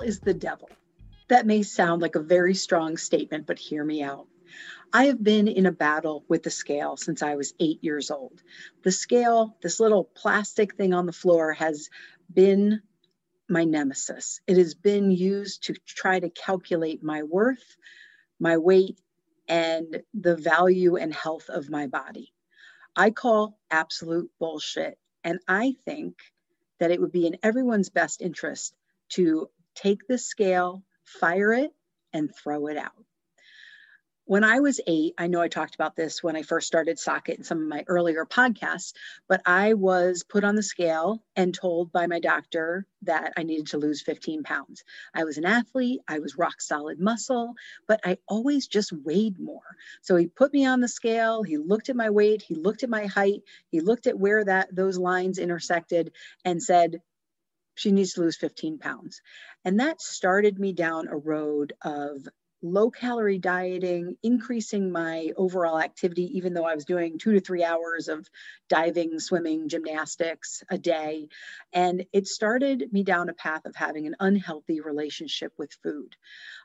Is the devil. That may sound like a very strong statement, but hear me out. I have been in a battle with the scale since I was eight years old. The scale, this little plastic thing on the floor, has been my nemesis. It has been used to try to calculate my worth, my weight, and the value and health of my body. I call absolute bullshit. And I think that it would be in everyone's best interest to take the scale, fire it, and throw it out. When I was eight, I know I talked about this when I first started Socket in some of my earlier podcasts, but I was put on the scale and told by my doctor that I needed to lose 15 pounds. I was an athlete, I was rock solid muscle, but I always just weighed more. So he put me on the scale, he looked at my weight, he looked at my height, he looked at where that those lines intersected and said, she needs to lose 15 pounds. And that started me down a road of low calorie dieting, increasing my overall activity, even though I was doing two to three hours of diving, swimming, gymnastics a day. And it started me down a path of having an unhealthy relationship with food.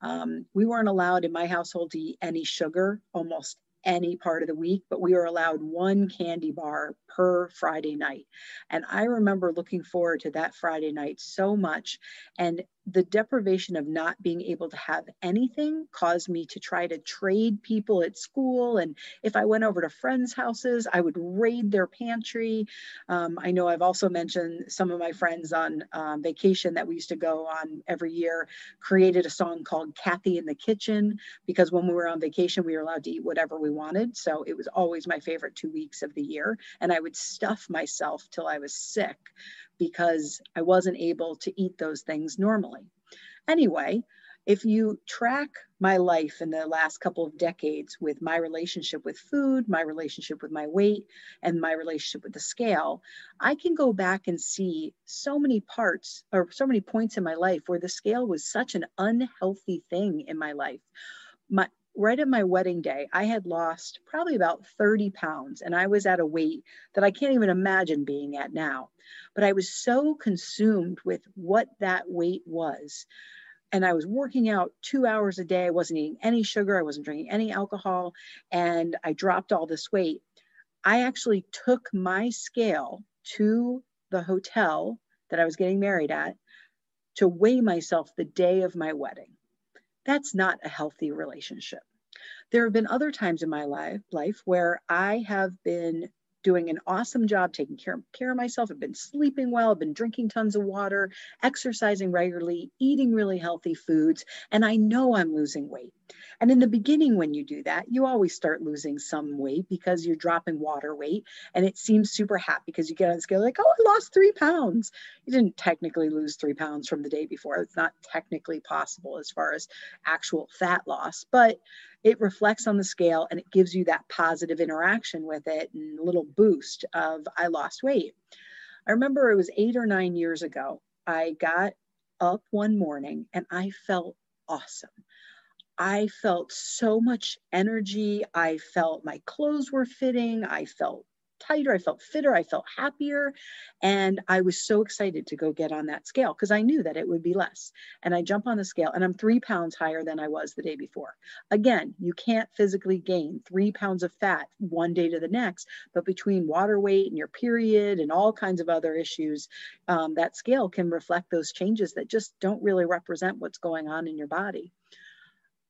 Um, we weren't allowed in my household to eat any sugar almost any part of the week, but we were allowed one candy bar per Friday night. And I remember looking forward to that Friday night so much. And the deprivation of not being able to have anything caused me to try to trade people at school. And if I went over to friends' houses, I would raid their pantry. Um, I know I've also mentioned some of my friends on um, vacation that we used to go on every year created a song called Kathy in the Kitchen because when we were on vacation, we were allowed to eat whatever we wanted. So it was always my favorite two weeks of the year. And I would stuff myself till I was sick because I wasn't able to eat those things normally. Anyway, if you track my life in the last couple of decades with my relationship with food, my relationship with my weight, and my relationship with the scale, I can go back and see so many parts or so many points in my life where the scale was such an unhealthy thing in my life. My, right at my wedding day, I had lost probably about 30 pounds and I was at a weight that I can't even imagine being at now. But I was so consumed with what that weight was. And I was working out two hours a day. I wasn't eating any sugar, I wasn't drinking any alcohol, and I dropped all this weight. I actually took my scale to the hotel that I was getting married at to weigh myself the day of my wedding that's not a healthy relationship. There have been other times in my life, life where I have been doing an awesome job taking care, care of myself. I've been sleeping well, I've been drinking tons of water, exercising regularly, eating really healthy foods, and I know I'm losing weight. And in the beginning, when you do that, you always start losing some weight because you're dropping water weight. And it seems super happy because you get on the scale like, oh, I lost three pounds. You didn't technically lose three pounds from the day before. It's not technically possible as far as actual fat loss, but it reflects on the scale and it gives you that positive interaction with it and a little boost of I lost weight. I remember it was eight or nine years ago. I got up one morning and I felt awesome. I felt so much energy. I felt my clothes were fitting. I felt tighter, I felt fitter, I felt happier. And I was so excited to go get on that scale because I knew that it would be less. And I jump on the scale and I'm three pounds higher than I was the day before. Again, you can't physically gain three pounds of fat one day to the next, but between water weight and your period and all kinds of other issues, um, that scale can reflect those changes that just don't really represent what's going on in your body.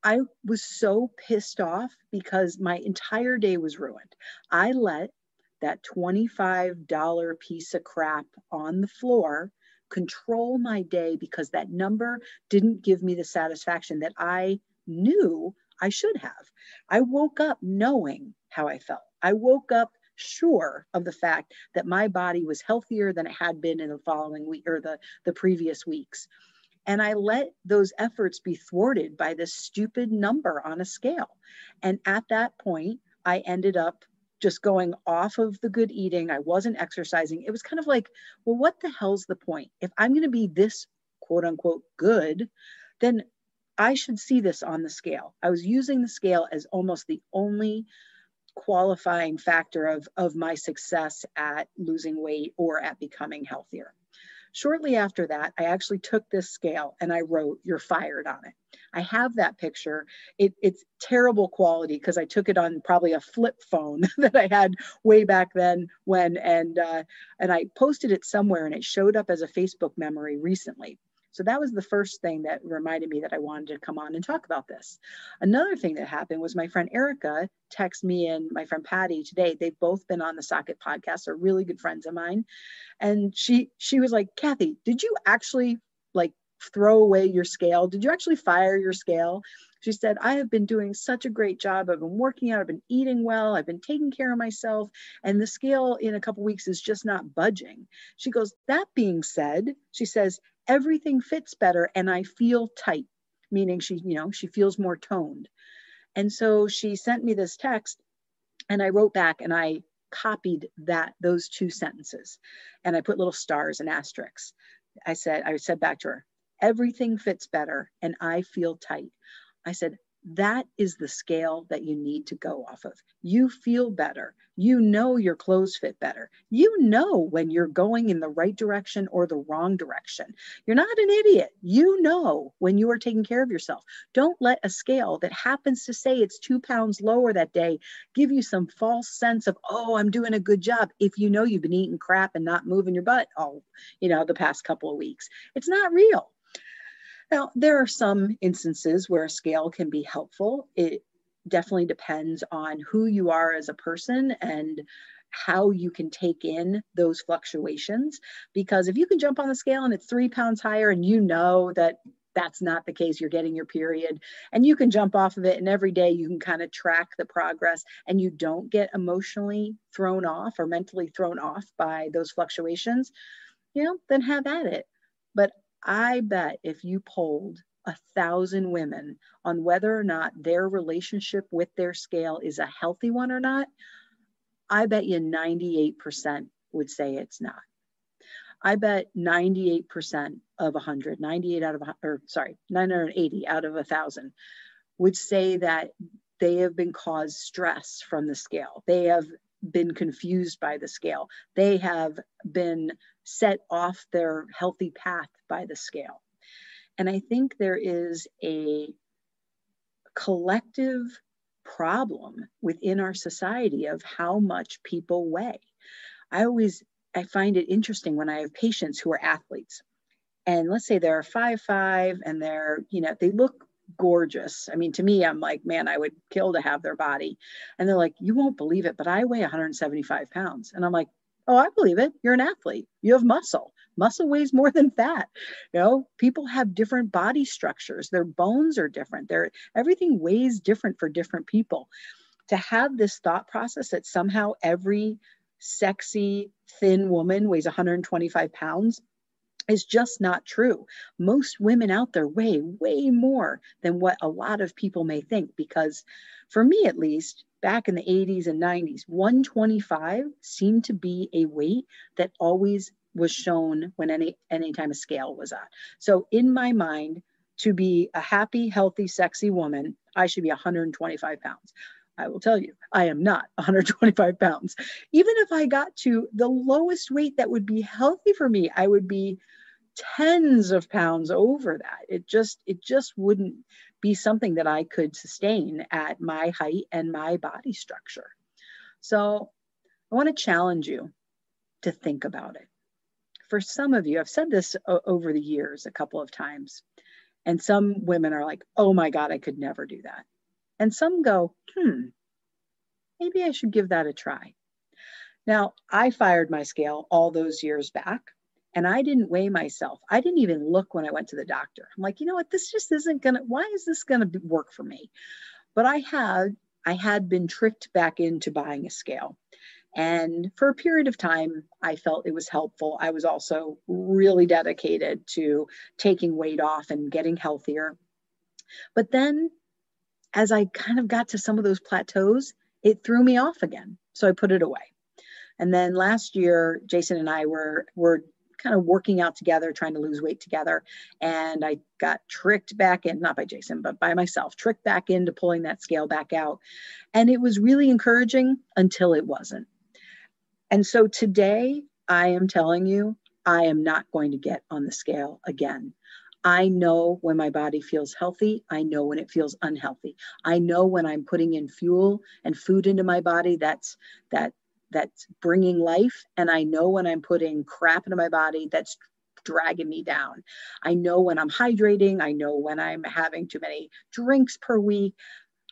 I was so pissed off because my entire day was ruined. I let that $25 piece of crap on the floor control my day because that number didn't give me the satisfaction that I knew I should have. I woke up knowing how I felt. I woke up sure of the fact that my body was healthier than it had been in the following week or the, the previous weeks. And I let those efforts be thwarted by this stupid number on a scale. And at that point, I ended up just going off of the good eating. I wasn't exercising. It was kind of like, well, what the hell's the point? If I'm going to be this quote unquote good, then I should see this on the scale. I was using the scale as almost the only qualifying factor of, of my success at losing weight or at becoming healthier. Shortly after that, I actually took this scale and I wrote, You're fired on it. I have that picture. It, it's terrible quality because I took it on probably a flip phone that I had way back then when, and, uh, and I posted it somewhere and it showed up as a Facebook memory recently. So that was the first thing that reminded me that I wanted to come on and talk about this. Another thing that happened was my friend Erica texted me and my friend Patty today. They've both been on the Sock It podcast, are really good friends of mine. And she she was like, Kathy, did you actually like throw away your scale? Did you actually fire your scale? She said, I have been doing such a great job. I've been working out, I've been eating well, I've been taking care of myself, and the scale in a couple weeks is just not budging. She goes, That being said, she says, everything fits better and I feel tight, meaning she, you know, she feels more toned. And so she sent me this text and I wrote back and I copied that those two sentences and I put little stars and asterisks. I said, I said back to her, everything fits better and I feel tight. I said, that is the scale that you need to go off of. You feel better. You know your clothes fit better. You know when you're going in the right direction or the wrong direction. You're not an idiot. You know when you are taking care of yourself. Don't let a scale that happens to say it's two pounds lower that day give you some false sense of, oh, I'm doing a good job if you know you've been eating crap and not moving your butt all, you know, the past couple of weeks. It's not real. Now, there are some instances where a scale can be helpful. It definitely depends on who you are as a person and how you can take in those fluctuations. Because if you can jump on the scale and it's three pounds higher and you know that that's not the case, you're getting your period, and you can jump off of it, and every day you can kind of track the progress and you don't get emotionally thrown off or mentally thrown off by those fluctuations, you know, then have at it. But I bet if you polled a thousand women on whether or not their relationship with their scale is a healthy one or not, I bet you 98% would say it's not. I bet 98% of 100, 98 out of, or sorry, 980 out of a 1,000 would say that they have been caused stress from the scale. They have been confused by the scale. They have been set off their healthy path by the scale. And I think there is a collective problem within our society of how much people weigh. I always I find it interesting when I have patients who are athletes. And let's say they're five five and they're, you know, they look gorgeous. I mean, to me, I'm like, man, I would kill to have their body. And they're like, you won't believe it, but I weigh 175 pounds. And I'm like, oh, I believe it. You're an athlete. You have muscle. Muscle weighs more than fat. You know, people have different body structures. Their bones are different. Their everything weighs different for different people. To have this thought process that somehow every sexy, thin woman weighs 125 pounds is just not true. Most women out there weigh way more than what a lot of people may think because for me at least back in the 80s and 90s 125 seemed to be a weight that always was shown when any anytime a scale was on. So in my mind to be a happy healthy sexy woman I should be 125 pounds. I will tell you, I am not 125 pounds. Even if I got to the lowest weight that would be healthy for me, I would be tens of pounds over that. It just it just wouldn't be something that I could sustain at my height and my body structure. So I want to challenge you to think about it. For some of you, I've said this over the years a couple of times, and some women are like, oh my God, I could never do that. And some go, hmm, maybe I should give that a try. Now, I fired my scale all those years back. and I didn't weigh myself. I didn't even look when I went to the doctor. I'm like, you know what? This just isn't going to, why is this going to work for me? But I had, I had been tricked back into buying a scale. And for a period of time, I felt it was helpful. I was also really dedicated to taking weight off and getting healthier. But then, as I kind of got to some of those plateaus, it threw me off again. So I put it away. And then last year, Jason and I were were kind of working out together, trying to lose weight together. And I got tricked back in, not by Jason, but by myself, tricked back into pulling that scale back out. And it was really encouraging until it wasn't. And so today, I am telling you, I am not going to get on the scale again. I know when my body feels healthy. I know when it feels unhealthy. I know when I'm putting in fuel and food into my body that's that that's bringing life. And i know when i'm putting crap into my body that's dragging me down. I know when i'm hydrating. I know when i'm having too many drinks per week.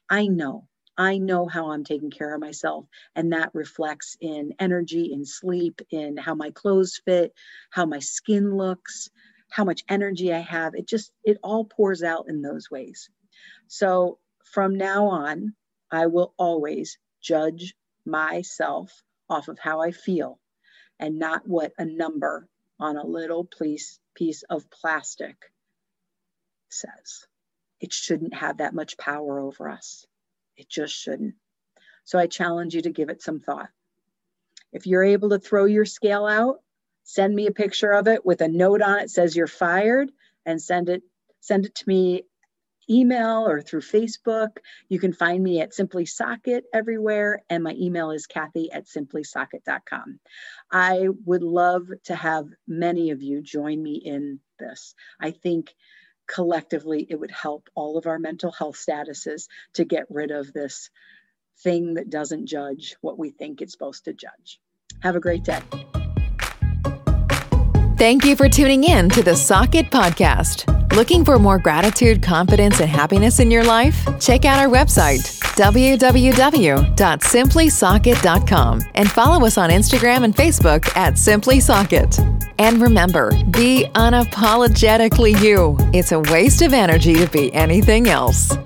I know. I know how i'm taking care of myself. And that reflects in energy in sleep in how my clothes fit how my skin looks how much energy i have it just it all pours out in those ways so from now on i will always judge myself off of how I feel and not what a number on a little piece, piece of plastic says. It shouldn't have that much power over us. It just shouldn't. So I challenge you to give it some thought. If you're able to throw your scale out, send me a picture of it with a note on it says you're fired and send it send it to me email or through Facebook. You can find me at Simply Socket everywhere, and my email is Kathy at simplysocket.com. I would love to have many of you join me in this. I think collectively it would help all of our mental health statuses to get rid of this thing that doesn't judge what we think it's supposed to judge. Have a great day. Thank you for tuning in to the Socket Podcast. Looking for more gratitude, confidence, and happiness in your life? Check out our website, www.simplysocket.com, and follow us on Instagram and Facebook at Simply Socket. And remember, be unapologetically you. It's a waste of energy to be anything else.